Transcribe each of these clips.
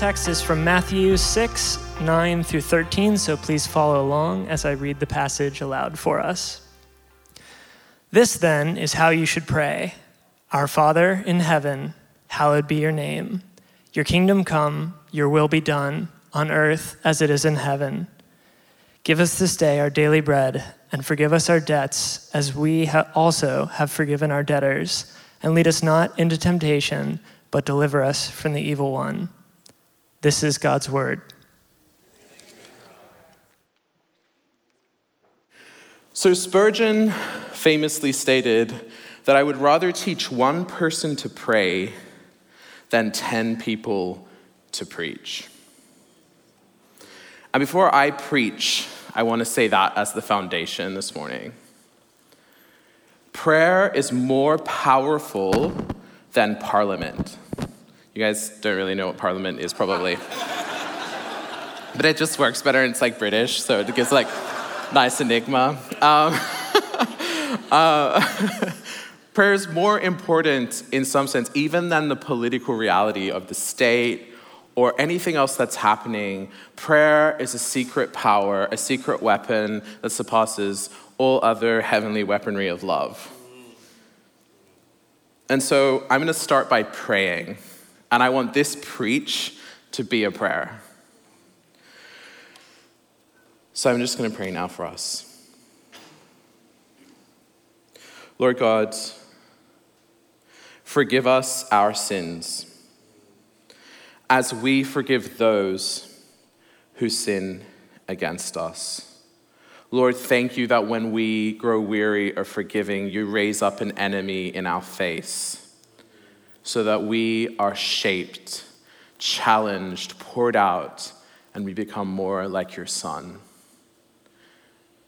text is from Matthew 6, 9 through 13, so please follow along as I read the passage aloud for us. This then is how you should pray Our Father in heaven, hallowed be your name. Your kingdom come, your will be done, on earth as it is in heaven. Give us this day our daily bread, and forgive us our debts as we ha- also have forgiven our debtors. And lead us not into temptation, but deliver us from the evil one. This is God's word. So Spurgeon famously stated that I would rather teach one person to pray than 10 people to preach. And before I preach, I want to say that as the foundation this morning. Prayer is more powerful than parliament. You guys don't really know what parliament is, probably. but it just works better, and it's like British, so it gives like nice enigma. Um, uh, prayer is more important in some sense, even than the political reality of the state or anything else that's happening. Prayer is a secret power, a secret weapon that surpasses all other heavenly weaponry of love. And so I'm going to start by praying, and I want this preach to be a prayer. So I'm just going to pray now for us. Lord God, forgive us our sins as we forgive those who sin against us. Lord, thank you that when we grow weary of forgiving, you raise up an enemy in our face so that we are shaped, challenged, poured out, and we become more like your Son.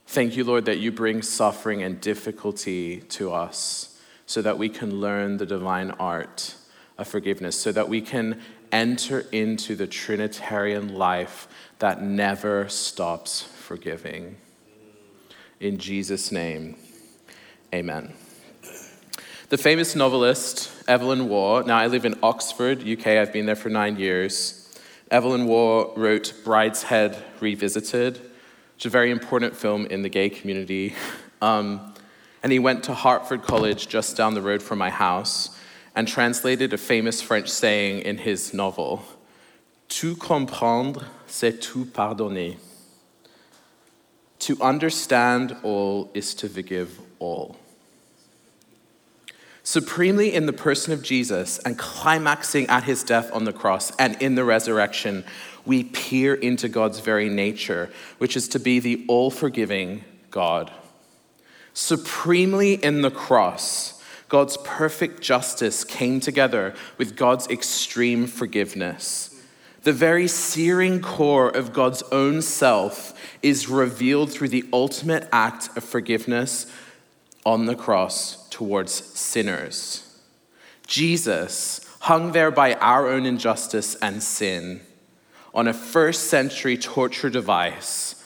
Thank you, Lord, that you bring suffering and difficulty to us so that we can learn the divine art of forgiveness, so that we can enter into the Trinitarian life that never stops forgiving. In Jesus' name, amen. The famous novelist Evelyn Waugh, now I live in Oxford, UK, I've been there for nine years. Evelyn Waugh wrote Brideshead Revisited, which is a very important film in the gay community. Um, and he went to Hertford College just down the road from my house and translated a famous French saying in his novel Tout comprendre, c'est tout pardonner. To understand all is to forgive all. Supremely in the person of Jesus and climaxing at his death on the cross and in the resurrection, we peer into God's very nature, which is to be the all forgiving God. Supremely in the cross, God's perfect justice came together with God's extreme forgiveness. The very searing core of God's own self is revealed through the ultimate act of forgiveness on the cross towards sinners. Jesus, hung there by our own injustice and sin, on a first century torture device,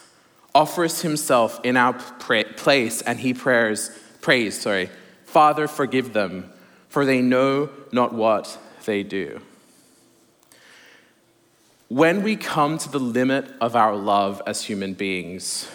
offers himself in our place and he prayers, prays, sorry, Father, forgive them, for they know not what they do. When we come to the limit of our love as human beings,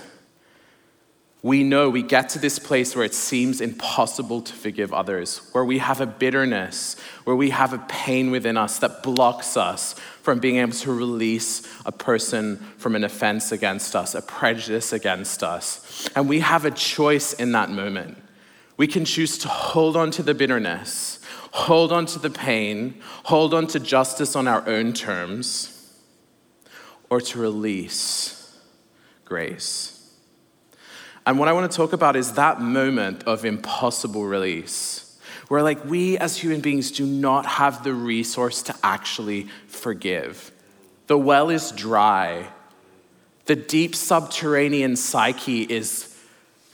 we know we get to this place where it seems impossible to forgive others, where we have a bitterness, where we have a pain within us that blocks us from being able to release a person from an offense against us, a prejudice against us. And we have a choice in that moment. We can choose to hold on to the bitterness, hold on to the pain, hold on to justice on our own terms or to release grace. And what I want to talk about is that moment of impossible release, where, like, we as human beings do not have the resource to actually forgive. The well is dry, the deep subterranean psyche is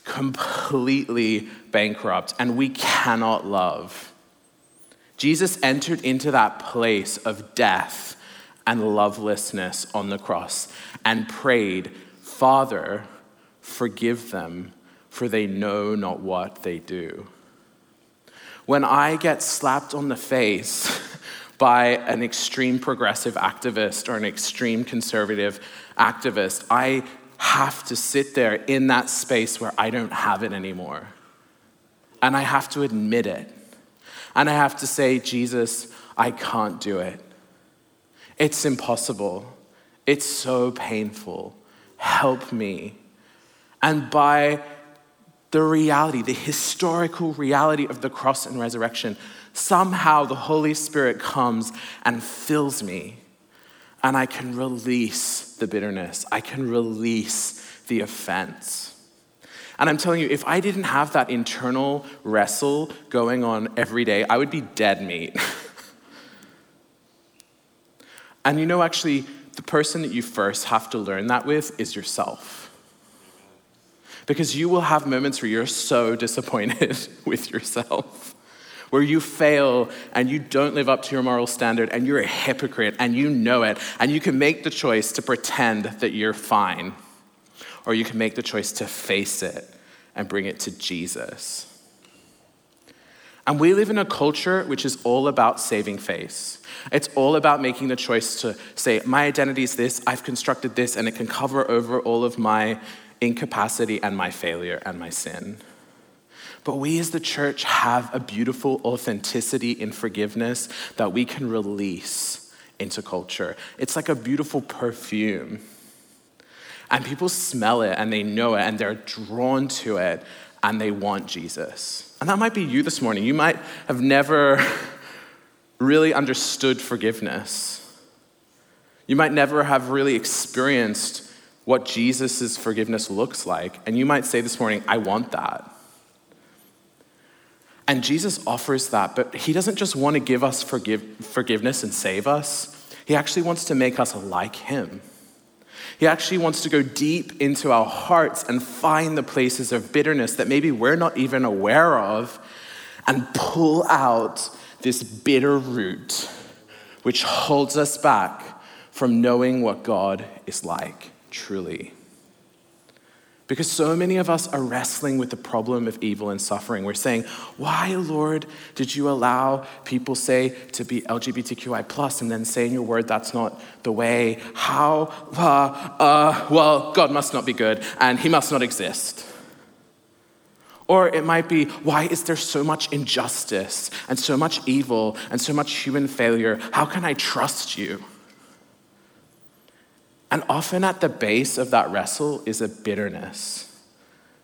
completely bankrupt, and we cannot love. Jesus entered into that place of death and lovelessness on the cross and prayed, Father, forgive them, for they know not what they do. When I get slapped on the face by an extreme progressive activist or an extreme conservative activist. I have to sit there in that space where I don't have it anymore. And I have to admit it. And I have to say, Jesus, I can't do it. It's impossible. It's so painful. Help me. And by the reality, the historical reality of the cross and resurrection, somehow the Holy Spirit comes and fills me. And I can release the bitterness, I can release the offense. And I'm telling you, if I didn't have that internal wrestle going on every day, I would be dead meat. and you know, actually, the person that you first have to learn that with is yourself. Because you will have moments where you're so disappointed with yourself, where you fail and you don't live up to your moral standard and you're a hypocrite and you know it, and you can make the choice to pretend that you're fine or you can make the choice to face it and bring it to Jesus. And we live in a culture which is all about saving face. It's all about making the choice to say, my identity is this, I've constructed this, and it can cover over all of my incapacity and my failure and my sin. But we as the church have a beautiful authenticity in forgiveness that we can release into culture. It's like a beautiful perfume and people smell it and they know it and they're drawn to it and they want Jesus. And that might be you this morning. You might have never really understood forgiveness. You might never have really experienced what Jesus' forgiveness looks like. And you might say this morning, I want that. And Jesus offers that, but he doesn't just want to give us forgive, forgiveness and save us, he actually wants to make us like him. He actually wants to go deep into our hearts and find the places of bitterness that maybe we're not even aware of and pull out this bitter root which holds us back from knowing what God is like truly. Because so many of us are wrestling with the problem of evil and suffering. We're saying, why, Lord, did you allow people say to be LGBTQI plus and then say in your word that's not the way? How? Uh, uh, well, God must not be good and he must not exist. Or it might be, why is there so much injustice and so much evil and so much human failure? How can I trust you? And often at the base of that wrestle is a bitterness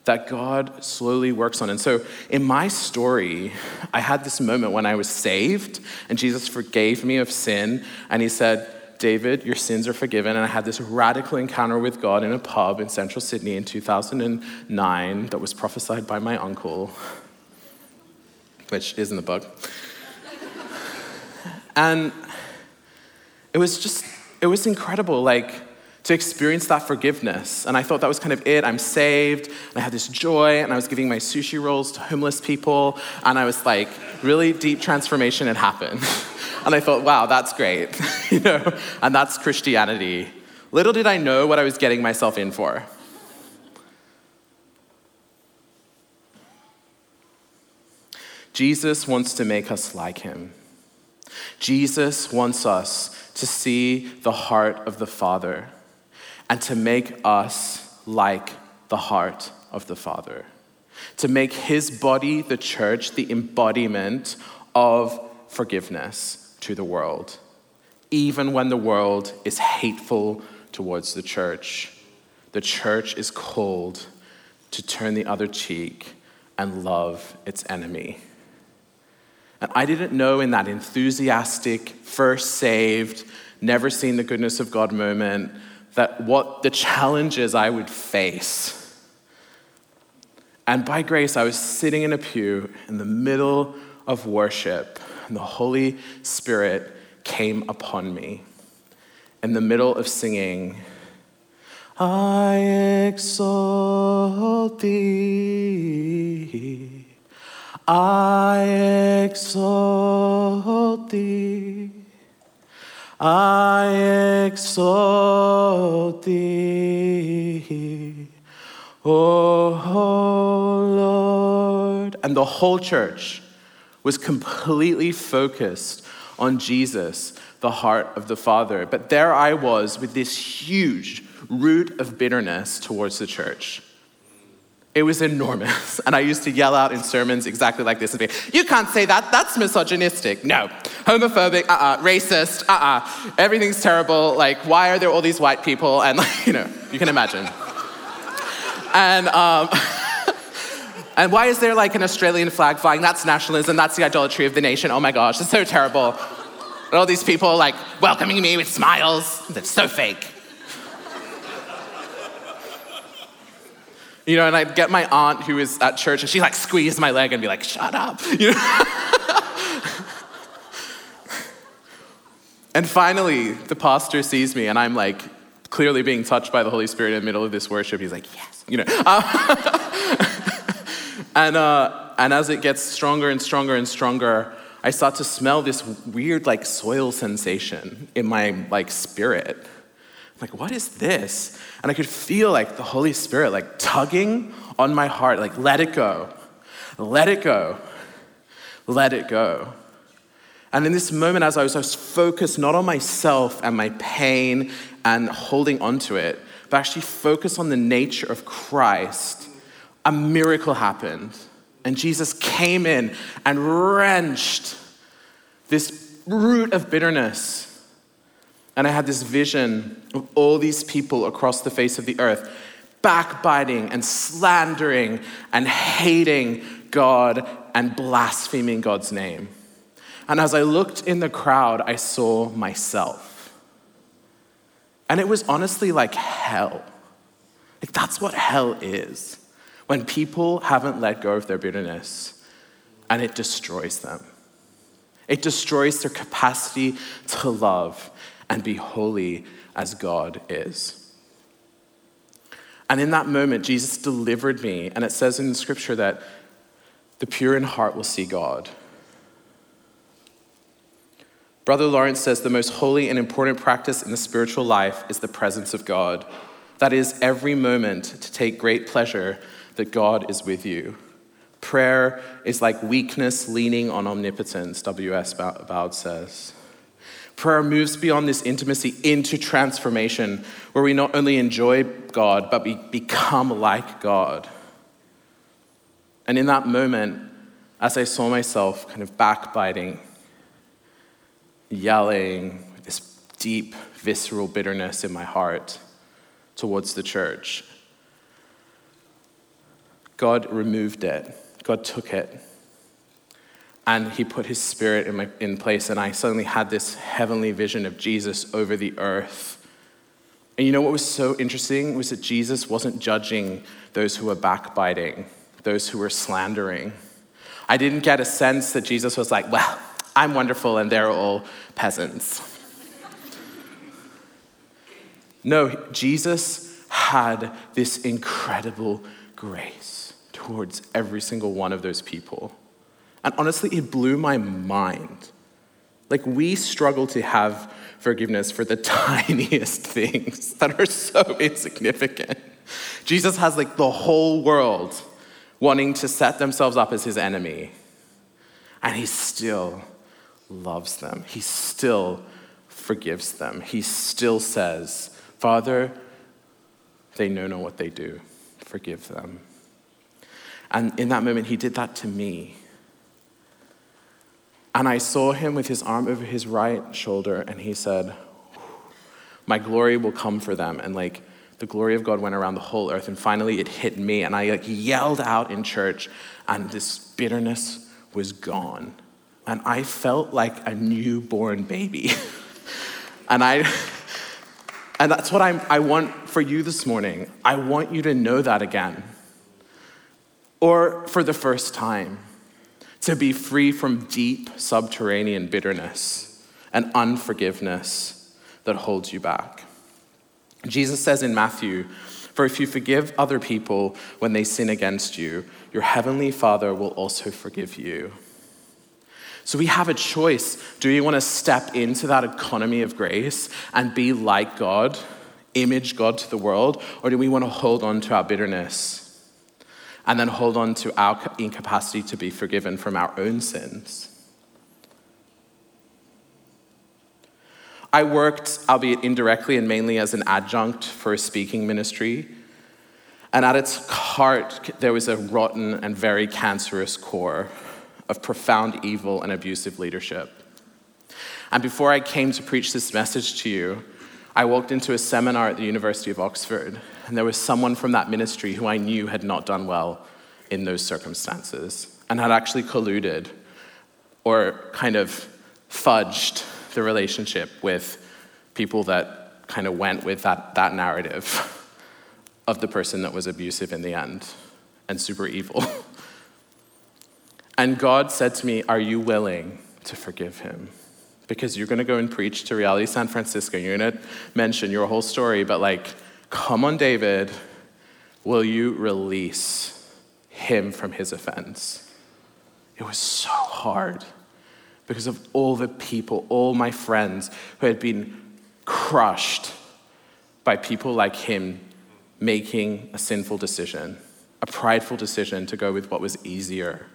that God slowly works on. And so in my story, I had this moment when I was saved and Jesus forgave me of sin. And he said, David, your sins are forgiven. And I had this radical encounter with God in a pub in central Sydney in 2009 that was prophesied by my uncle, which is in the book. and it was just, it was incredible. Like, to experience that forgiveness. And I thought that was kind of it. I'm saved, and I had this joy, and I was giving my sushi rolls to homeless people, and I was like, really deep transformation had happened. and I thought, wow, that's great, you know, and that's Christianity. Little did I know what I was getting myself in for. Jesus wants to make us like him. Jesus wants us to see the heart of the Father and to make us like the heart of the Father. To make his body, the church, the embodiment of forgiveness to the world, even when the world is hateful towards the church. The church is called to turn the other cheek and love its enemy. And I didn't know in that enthusiastic, first saved, never seen the goodness of God moment that what the challenges I would face. And by grace, I was sitting in a pew in the middle of worship, and the Holy Spirit came upon me in the middle of singing. I exalt thee. I exalt thee. I exalt thee, O Lord. And the whole church was completely focused on Jesus, the heart of the Father. But there I was with this huge root of bitterness towards the church. It was enormous. And I used to yell out in sermons exactly like this be, You can't say that, that's misogynistic. No. Homophobic, uh uh-uh. uh, racist, uh uh, everything's terrible. Like, why are there all these white people? And, like, you know, you can imagine. and, um, and why is there like an Australian flag flying? That's nationalism, that's the idolatry of the nation. Oh my gosh, it's so terrible. And all these people like welcoming me with smiles. That's so fake. You know, and I'd get my aunt who was at church and she'd like squeeze my leg and be like, shut up. You know? and finally, the pastor sees me and I'm like clearly being touched by the Holy Spirit in the middle of this worship. He's like, yes. You know. and, uh, and as it gets stronger and stronger and stronger, I start to smell this weird like soil sensation in my like spirit. I'm like, what is this? And I could feel like the Holy Spirit like tugging on my heart, like, let it go, let it go, let it go. And in this moment, as I was, I was focused not on myself and my pain and holding onto it, but actually focused on the nature of Christ, a miracle happened. And Jesus came in and wrenched this root of bitterness and I had this vision of all these people across the face of the earth backbiting and slandering and hating God and blaspheming God's name. And as I looked in the crowd, I saw myself. And it was honestly like hell. Like, that's what hell is when people haven't let go of their bitterness and it destroys them. It destroys their capacity to love and be holy as God is. And in that moment, Jesus delivered me, and it says in the scripture that the pure in heart will see God. Brother Lawrence says the most holy and important practice in the spiritual life is the presence of God. That is, every moment to take great pleasure that God is with you. Prayer is like weakness leaning on omnipotence, W.S. Bowd says. Prayer moves beyond this intimacy into transformation, where we not only enjoy God, but we become like God. And in that moment, as I saw myself kind of backbiting, yelling, this deep, visceral bitterness in my heart towards the church, God removed it. God took it and he put his spirit in, my, in place, and I suddenly had this heavenly vision of Jesus over the earth. And you know what was so interesting was that Jesus wasn't judging those who were backbiting, those who were slandering. I didn't get a sense that Jesus was like, well, I'm wonderful and they're all peasants. no, Jesus had this incredible grace towards every single one of those people. And honestly, it blew my mind. Like, we struggle to have forgiveness for the tiniest things that are so insignificant. Jesus has like the whole world wanting to set themselves up as his enemy, and he still loves them. He still forgives them. He still says, Father, they know not what they do. Forgive them. And in that moment, he did that to me. And I saw him with his arm over his right shoulder, and he said, My glory will come for them. And like the glory of God went around the whole earth, and finally it hit me, and I like yelled out in church, and this bitterness was gone. And I felt like a newborn baby. and I and that's what I'm, I want for you this morning. I want you to know that again. Or for the first time to be free from deep subterranean bitterness and unforgiveness that holds you back. Jesus says in Matthew, For if you forgive other people when they sin against you, your heavenly Father will also forgive you. So we have a choice. Do we want to step into that economy of grace and be like God, image God to the world, or do we want to hold on to our bitterness? And then hold on to our incapacity to be forgiven from our own sins. I worked, albeit indirectly and mainly as an adjunct for a speaking ministry. And at its heart, there was a rotten and very cancerous core of profound evil and abusive leadership. And before I came to preach this message to you, I walked into a seminar at the University of Oxford, and there was someone from that ministry who I knew had not done well in those circumstances and had actually colluded or kind of fudged the relationship with people that kind of went with that, that narrative of the person that was abusive in the end and super evil. and God said to me, Are you willing to forgive him? Because you're going to go and preach to Reality San Francisco. You're going to mention your whole story, but like, come on, David, will you release him from his offense? It was so hard because of all the people, all my friends who had been crushed by people like him making a sinful decision, a prideful decision to go with what was easier.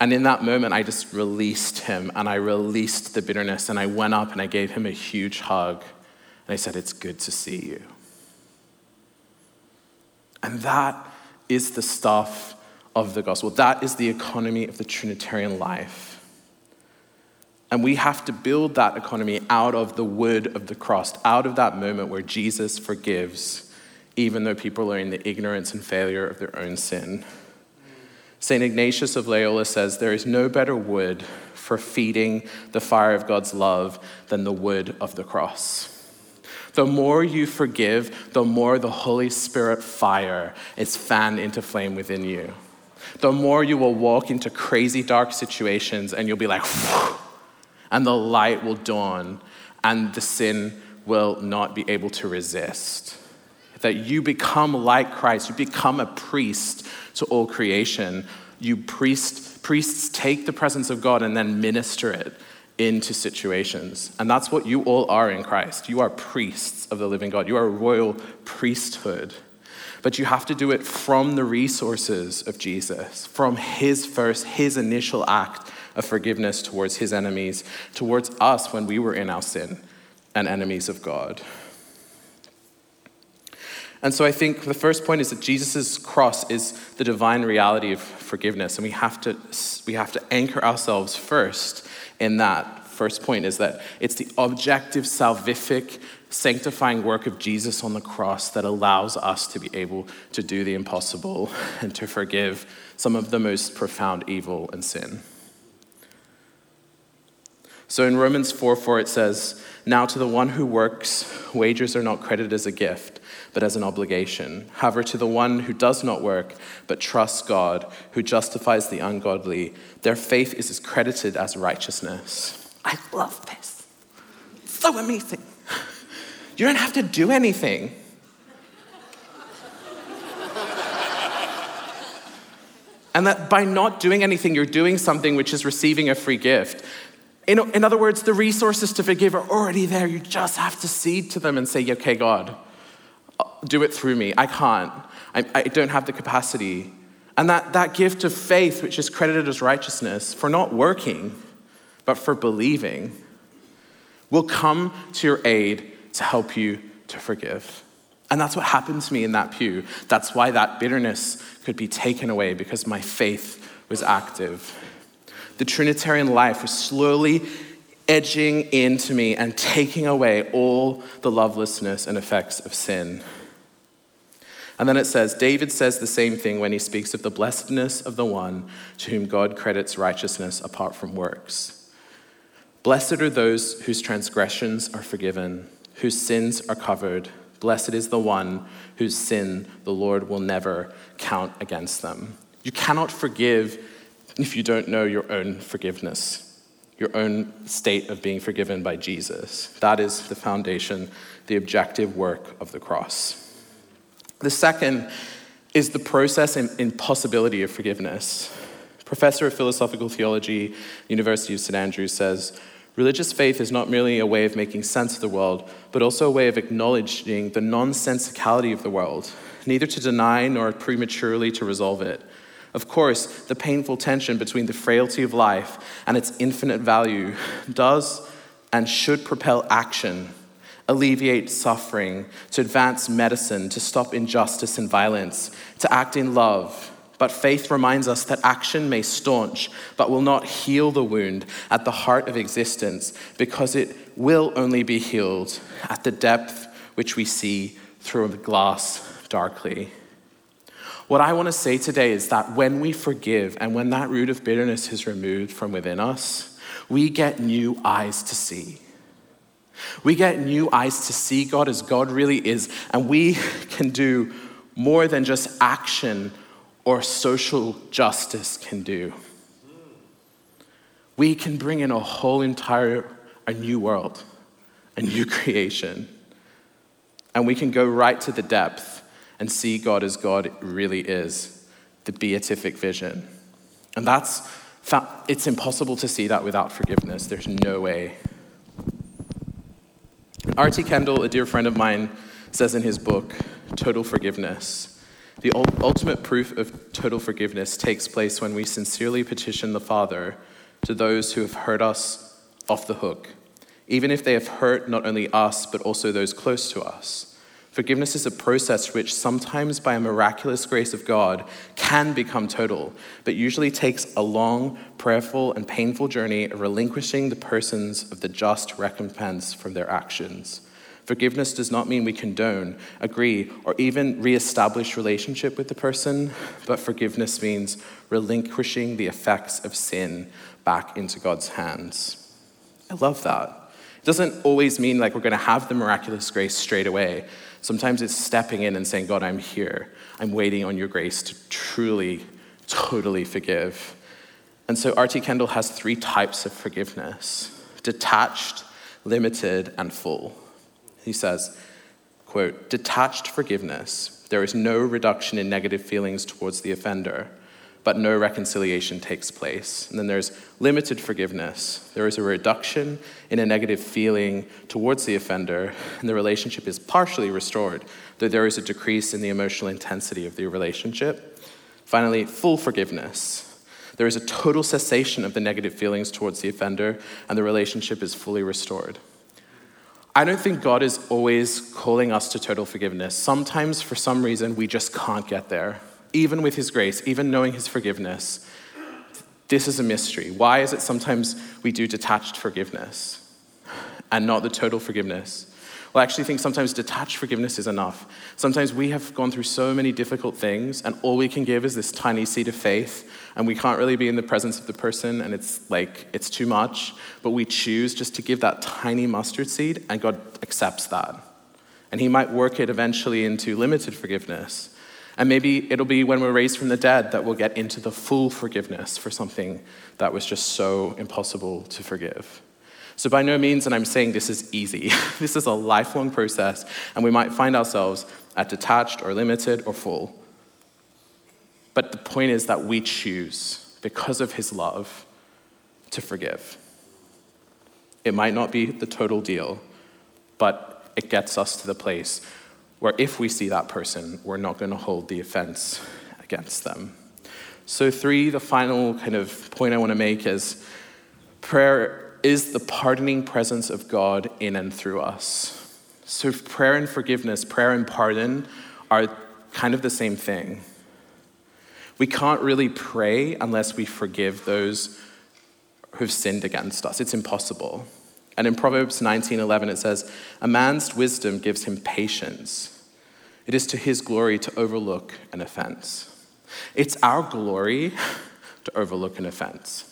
And in that moment, I just released him and I released the bitterness and I went up and I gave him a huge hug and I said, It's good to see you. And that is the stuff of the gospel. That is the economy of the Trinitarian life. And we have to build that economy out of the wood of the cross, out of that moment where Jesus forgives, even though people are in the ignorance and failure of their own sin. St. Ignatius of Loyola says, There is no better wood for feeding the fire of God's love than the wood of the cross. The more you forgive, the more the Holy Spirit fire is fanned into flame within you. The more you will walk into crazy dark situations and you'll be like, and the light will dawn, and the sin will not be able to resist. That you become like Christ, you become a priest to all creation. You priest, priests take the presence of God and then minister it into situations. And that's what you all are in Christ. You are priests of the living God. You are a royal priesthood. But you have to do it from the resources of Jesus, from his first, his initial act of forgiveness towards his enemies, towards us when we were in our sin and enemies of God. And so I think the first point is that Jesus' cross is the divine reality of forgiveness, and we have to, we have to anchor ourselves first in that. First point is that it's the objective, salvific, sanctifying work of Jesus on the cross that allows us to be able to do the impossible and to forgive some of the most profound evil and sin. So in Romans 4 4, it says, Now to the one who works, wages are not credited as a gift, but as an obligation. However, to the one who does not work, but trusts God, who justifies the ungodly, their faith is as credited as righteousness. I love this. so amazing. You don't have to do anything. and that by not doing anything, you're doing something which is receiving a free gift. In, in other words, the resources to forgive are already there. You just have to cede to them and say, okay, God, do it through me. I can't. I, I don't have the capacity. And that, that gift of faith, which is credited as righteousness for not working, but for believing, will come to your aid to help you to forgive. And that's what happened to me in that pew. That's why that bitterness could be taken away because my faith was active the Trinitarian life was slowly edging into me and taking away all the lovelessness and effects of sin. And then it says, David says the same thing when he speaks of the blessedness of the one to whom God credits righteousness apart from works. Blessed are those whose transgressions are forgiven, whose sins are covered. Blessed is the one whose sin the Lord will never count against them. You cannot forgive if you don't know your own forgiveness, your own state of being forgiven by Jesus. That is the foundation, the objective work of the cross. The second is the process and impossibility of forgiveness. Professor of philosophical theology, University of St Andrews says, Religious faith is not merely a way of making sense of the world, but also a way of acknowledging the nonsensicality of the world, neither to deny nor prematurely to resolve it, Of course, the painful tension between the frailty of life and its infinite value does and should propel action, alleviate suffering, to advance medicine, to stop injustice and violence, to act in love. But faith reminds us that action may staunch, but will not heal the wound at the heart of existence, because it will only be healed at the depth which we see through a glass darkly. What I want to say today is that when we forgive and when that root of bitterness is removed from within us, we get new eyes to see. We get new eyes to see God as God really is, and we can do more than just action or social justice can do. We can bring in a whole entire, a new world, a new creation. And we can go right to the depth and see God as God really is, the beatific vision. And that's, it's impossible to see that without forgiveness. There's no way. R.T. Kendall, a dear friend of mine, says in his book, Total Forgiveness, the ultimate proof of total forgiveness takes place when we sincerely petition the Father to those who have hurt us off the hook, even if they have hurt not only us, but also those close to us. Forgiveness is a process which, sometimes by a miraculous grace of God, can become total, but usually takes a long, prayerful, and painful journey of relinquishing the persons of the just recompense from their actions. Forgiveness does not mean we condone, agree, or even reestablish relationship with the person, but forgiveness means relinquishing the effects of sin back into God's hands. I love that. It doesn't always mean like we're going to have the miraculous grace straight away. Sometimes it's stepping in and saying, God, I'm here. I'm waiting on your grace to truly, totally forgive. And so R.T. Kendall has three types of forgiveness detached, limited, and full. He says, quote, detached forgiveness. There is no reduction in negative feelings towards the offender but no reconciliation takes place. And then there's limited forgiveness. There is a reduction in a negative feeling towards the offender, and the relationship is partially restored, though there is a decrease in the emotional intensity of the relationship. Finally, full forgiveness. There is a total cessation of the negative feelings towards the offender, and the relationship is fully restored. I don't think God is always calling us to total forgiveness. Sometimes, for some reason, we just can't get there even with His grace, even knowing His forgiveness, this is a mystery. Why is it sometimes we do detached forgiveness and not the total forgiveness? Well, I actually think sometimes detached forgiveness is enough. Sometimes we have gone through so many difficult things, and all we can give is this tiny seed of faith, and we can't really be in the presence of the person, and it's like, it's too much. But we choose just to give that tiny mustard seed, and God accepts that. And He might work it eventually into limited forgiveness. And maybe it'll be when we're raised from the dead that we'll get into the full forgiveness for something that was just so impossible to forgive. So, by no means, and I'm saying this is easy, this is a lifelong process, and we might find ourselves at detached or limited or full. But the point is that we choose, because of his love, to forgive. It might not be the total deal, but it gets us to the place where if we see that person, we're not going to hold the offense against them. So, three, the final kind of point I want to make is prayer is the pardoning presence of God in and through us. So, prayer and forgiveness, prayer and pardon are kind of the same thing. We can't really pray unless we forgive those who've sinned against us. It's impossible. And in Proverbs 19:11 it says, "A man's wisdom gives him patience. It is to his glory to overlook an offense." It's our glory to overlook an offense.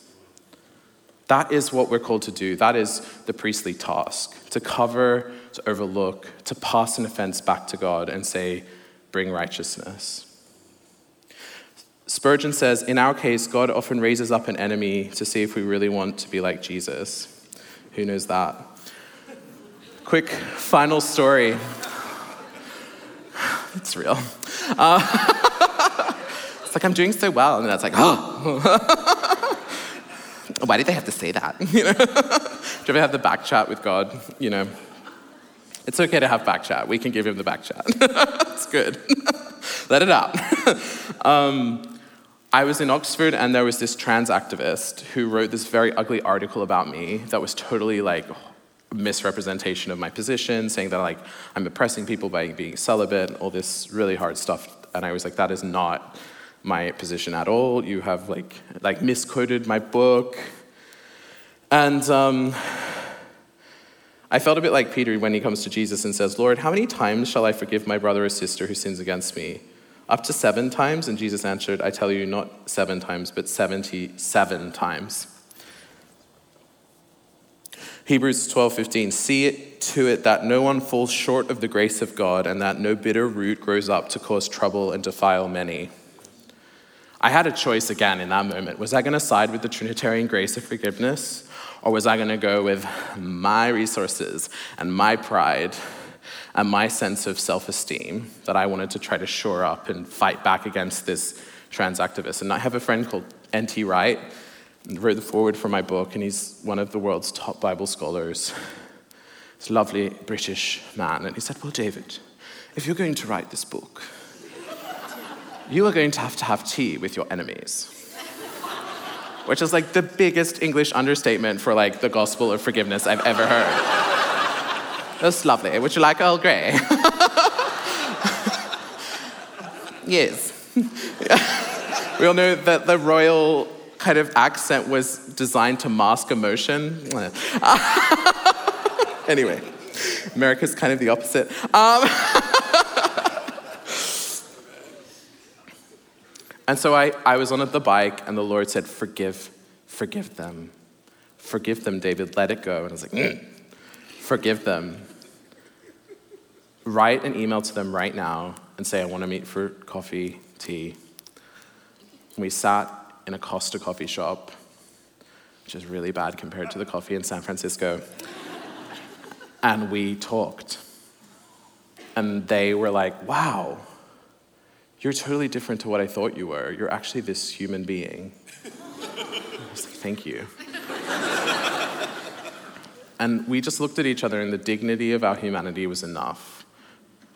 That is what we're called to do. That is the priestly task to cover, to overlook, to pass an offense back to God and say, bring righteousness. Spurgeon says, in our case, God often raises up an enemy to see if we really want to be like Jesus. Who knows that? Quick final story. It's real. Uh, it's like I'm doing so well, and then that's like, oh. Why did they have to say that? You know? Do you ever have the back chat with God? You know, it's okay to have back chat. We can give him the back chat. it's good. Let it out. Um, I was in Oxford and there was this trans activist who wrote this very ugly article about me that was totally like misrepresentation of my position, saying that like I'm oppressing people by being celibate, and all this really hard stuff. And I was like, that is not my position at all. You have like like misquoted my book. And um, I felt a bit like Peter when he comes to Jesus and says, Lord, how many times shall I forgive my brother or sister who sins against me? Up to seven times? And Jesus answered, I tell you, not seven times, but 77 times. Hebrews 12:15 See it to it that no one falls short of the grace of God and that no bitter root grows up to cause trouble and defile many. I had a choice again in that moment. Was I going to side with the Trinitarian grace of forgiveness or was I going to go with my resources and my pride and my sense of self-esteem that I wanted to try to shore up and fight back against this trans activist? And I have a friend called N.T. Wright wrote the foreword for my book, and he's one of the world's top Bible scholars. This lovely British man. And he said, Well, David, if you're going to write this book, you are going to have to have tea with your enemies. Which is like the biggest English understatement for like the gospel of forgiveness I've ever heard. That's lovely. Would you like Earl Grey? yes. we all know that the royal kind of accent was designed to mask emotion. anyway, America's kind of the opposite. Um, and so I, I was on the bike, and the Lord said, Forgive, forgive them. Forgive them, David, let it go. And I was like, mm, Forgive them. Write an email to them right now and say, I want to meet for coffee, tea. We sat in a Costa coffee shop, which is really bad compared to the coffee in San Francisco. and we talked. And they were like, wow, you're totally different to what I thought you were. You're actually this human being. I was like, thank you. and we just looked at each other, and the dignity of our humanity was enough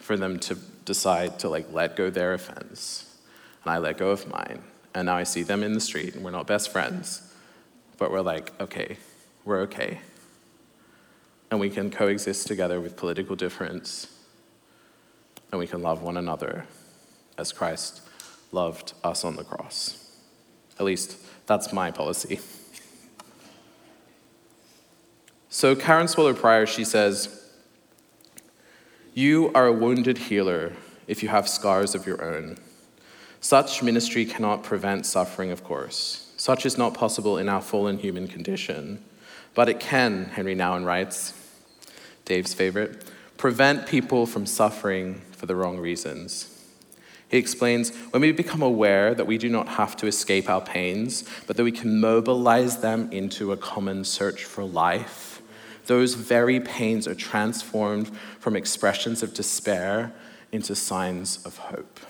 for them to decide to like let go their offense. And I let go of mine. And now I see them in the street, and we're not best friends, but we're like, okay, we're okay. And we can coexist together with political difference, and we can love one another as Christ loved us on the cross. At least that's my policy. So, Karen Swallow Prior, she says, You are a wounded healer if you have scars of your own. Such ministry cannot prevent suffering, of course. Such is not possible in our fallen human condition. But it can, Henry Nouwen writes, Dave's favorite, prevent people from suffering for the wrong reasons. He explains when we become aware that we do not have to escape our pains, but that we can mobilize them into a common search for life, those very pains are transformed from expressions of despair into signs of hope.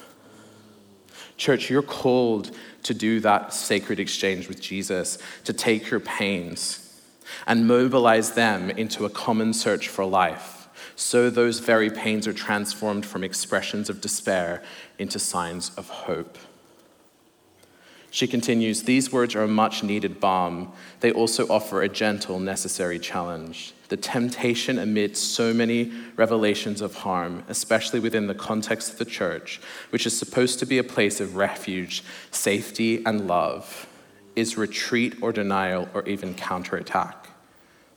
Church, you're called to do that sacred exchange with Jesus, to take your pains and mobilize them into a common search for life. So those very pains are transformed from expressions of despair into signs of hope. She continues, These words are a much needed balm. They also offer a gentle, necessary challenge. The temptation amid so many revelations of harm, especially within the context of the church, which is supposed to be a place of refuge, safety, and love, is retreat or denial or even counterattack.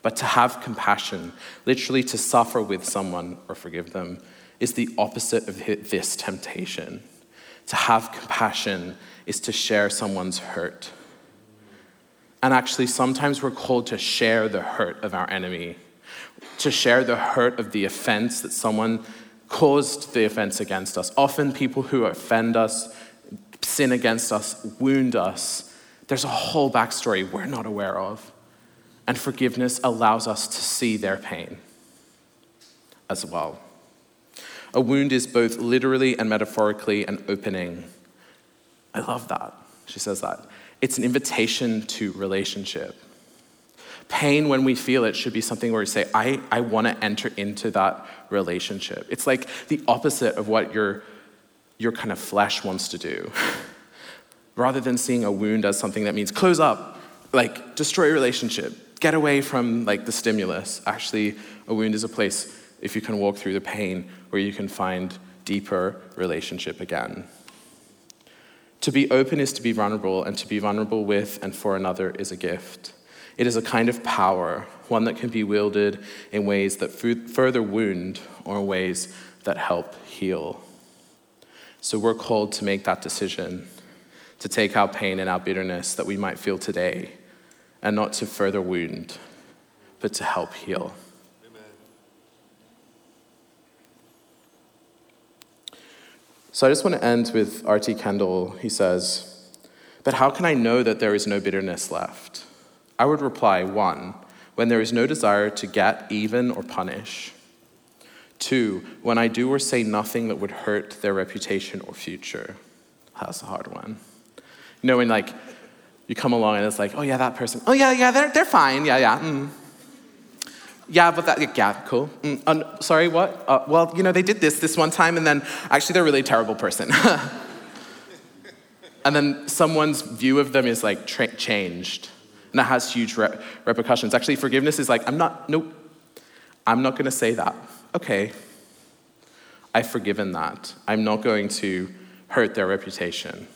But to have compassion, literally to suffer with someone or forgive them, is the opposite of this temptation. To have compassion is to share someone's hurt. And actually, sometimes we're called to share the hurt of our enemy, to share the hurt of the offense that someone caused the offense against us. Often, people who offend us, sin against us, wound us, there's a whole backstory we're not aware of. And forgiveness allows us to see their pain as well. A wound is both literally and metaphorically an opening I love that. She says that. It's an invitation to relationship. Pain, when we feel it, should be something where we say, I, I want to enter into that relationship. It's like the opposite of what your, your kind of flesh wants to do. rather than seeing a wound as something that means close up, like destroy relationship, get away from like the stimulus. Actually, a wound is a place if you can walk through the pain where you can find deeper relationship again. To be open is to be vulnerable, and to be vulnerable with and for another is a gift. It is a kind of power, one that can be wielded in ways that further wound or ways that help heal. So we're called to make that decision, to take our pain and our bitterness that we might feel today, and not to further wound, but to help heal. So I just want to end with R.T. Kendall. He says, But how can I know that there is no bitterness left? I would reply one, when there is no desire to get even or punish. Two, when I do or say nothing that would hurt their reputation or future. That's a hard one. You know, when like you come along and it's like, oh yeah, that person, oh yeah, yeah, they're, they're fine, yeah, yeah. Mm. Yeah, but that, yeah, cool. Mm, sorry, what? Uh, well, you know, they did this this one time, and then actually they're a really terrible person. and then someone's view of them is like tra- changed, and that has huge re- repercussions. Actually, forgiveness is like, I'm not, nope, I'm not gonna say that. Okay, I've forgiven that. I'm not going to hurt their reputation.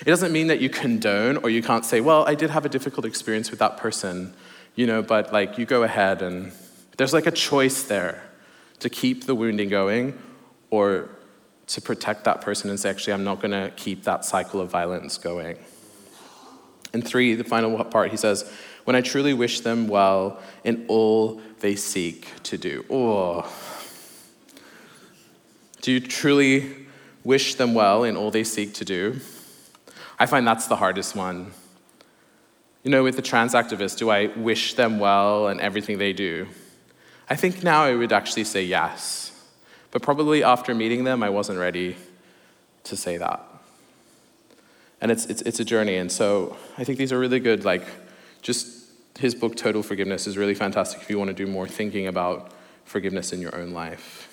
It doesn't mean that you condone or you can't say, well, I did have a difficult experience with that person you know, but like you go ahead and there's like a choice there to keep the wounding going or to protect that person and say, actually, I'm not going to keep that cycle of violence going. And three, the final part, he says, when I truly wish them well in all they seek to do. Oh. Do you truly wish them well in all they seek to do? I find that's the hardest one you know, with the trans activists, do I wish them well and everything they do? I think now I would actually say yes. But probably after meeting them, I wasn't ready to say that. And it's, it's, it's a journey. And so I think these are really good. Like, just his book, Total Forgiveness, is really fantastic if you want to do more thinking about forgiveness in your own life.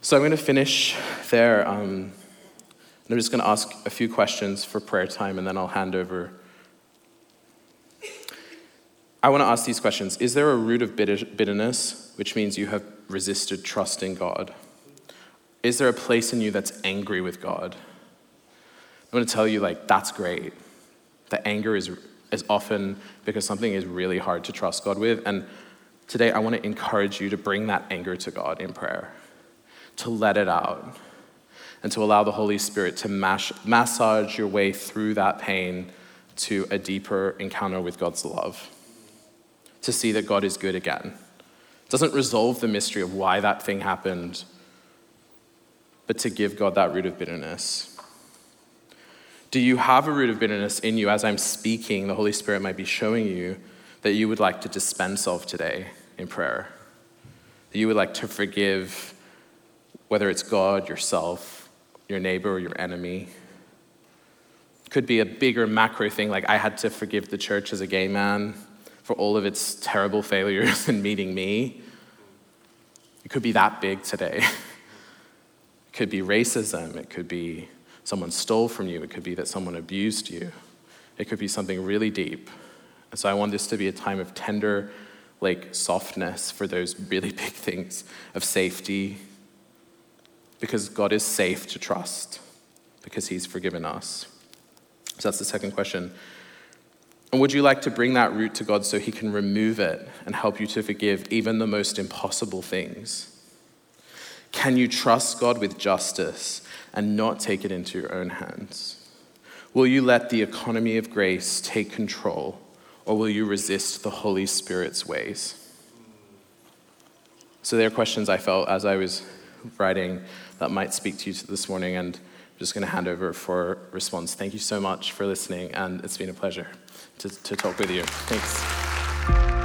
So I'm going to finish there. Um, and I'm just going to ask a few questions for prayer time, and then I'll hand over I want to ask these questions Is there a root of bitterness, which means you have resisted trust in God? Is there a place in you that's angry with God? I want to tell you, like, that's great. The anger is, is often because something is really hard to trust God with. And today, I want to encourage you to bring that anger to God in prayer, to let it out, and to allow the Holy Spirit to mash, massage your way through that pain to a deeper encounter with God's love to see that God is good again. It doesn't resolve the mystery of why that thing happened, but to give God that root of bitterness. Do you have a root of bitterness in you as I'm speaking? The Holy Spirit might be showing you that you would like to dispense of today in prayer. That you would like to forgive, whether it's God, yourself, your neighbor, or your enemy. Could be a bigger macro thing, like I had to forgive the church as a gay man for all of its terrible failures in meeting me. It could be that big today. It could be racism. It could be someone stole from you. It could be that someone abused you. It could be something really deep. And so I want this to be a time of tender, like softness for those really big things of safety, because God is safe to trust, because He's forgiven us. So that's the second question. And would you like to bring that root to God so He can remove it and help you to forgive even the most impossible things? Can you trust God with justice and not take it into your own hands? Will you let the economy of grace take control, or will you resist the Holy Spirit's ways? So, there are questions I felt as I was writing that might speak to you this morning, and just going to hand over for response. Thank you so much for listening, and it's been a pleasure to, to talk with you. Thanks.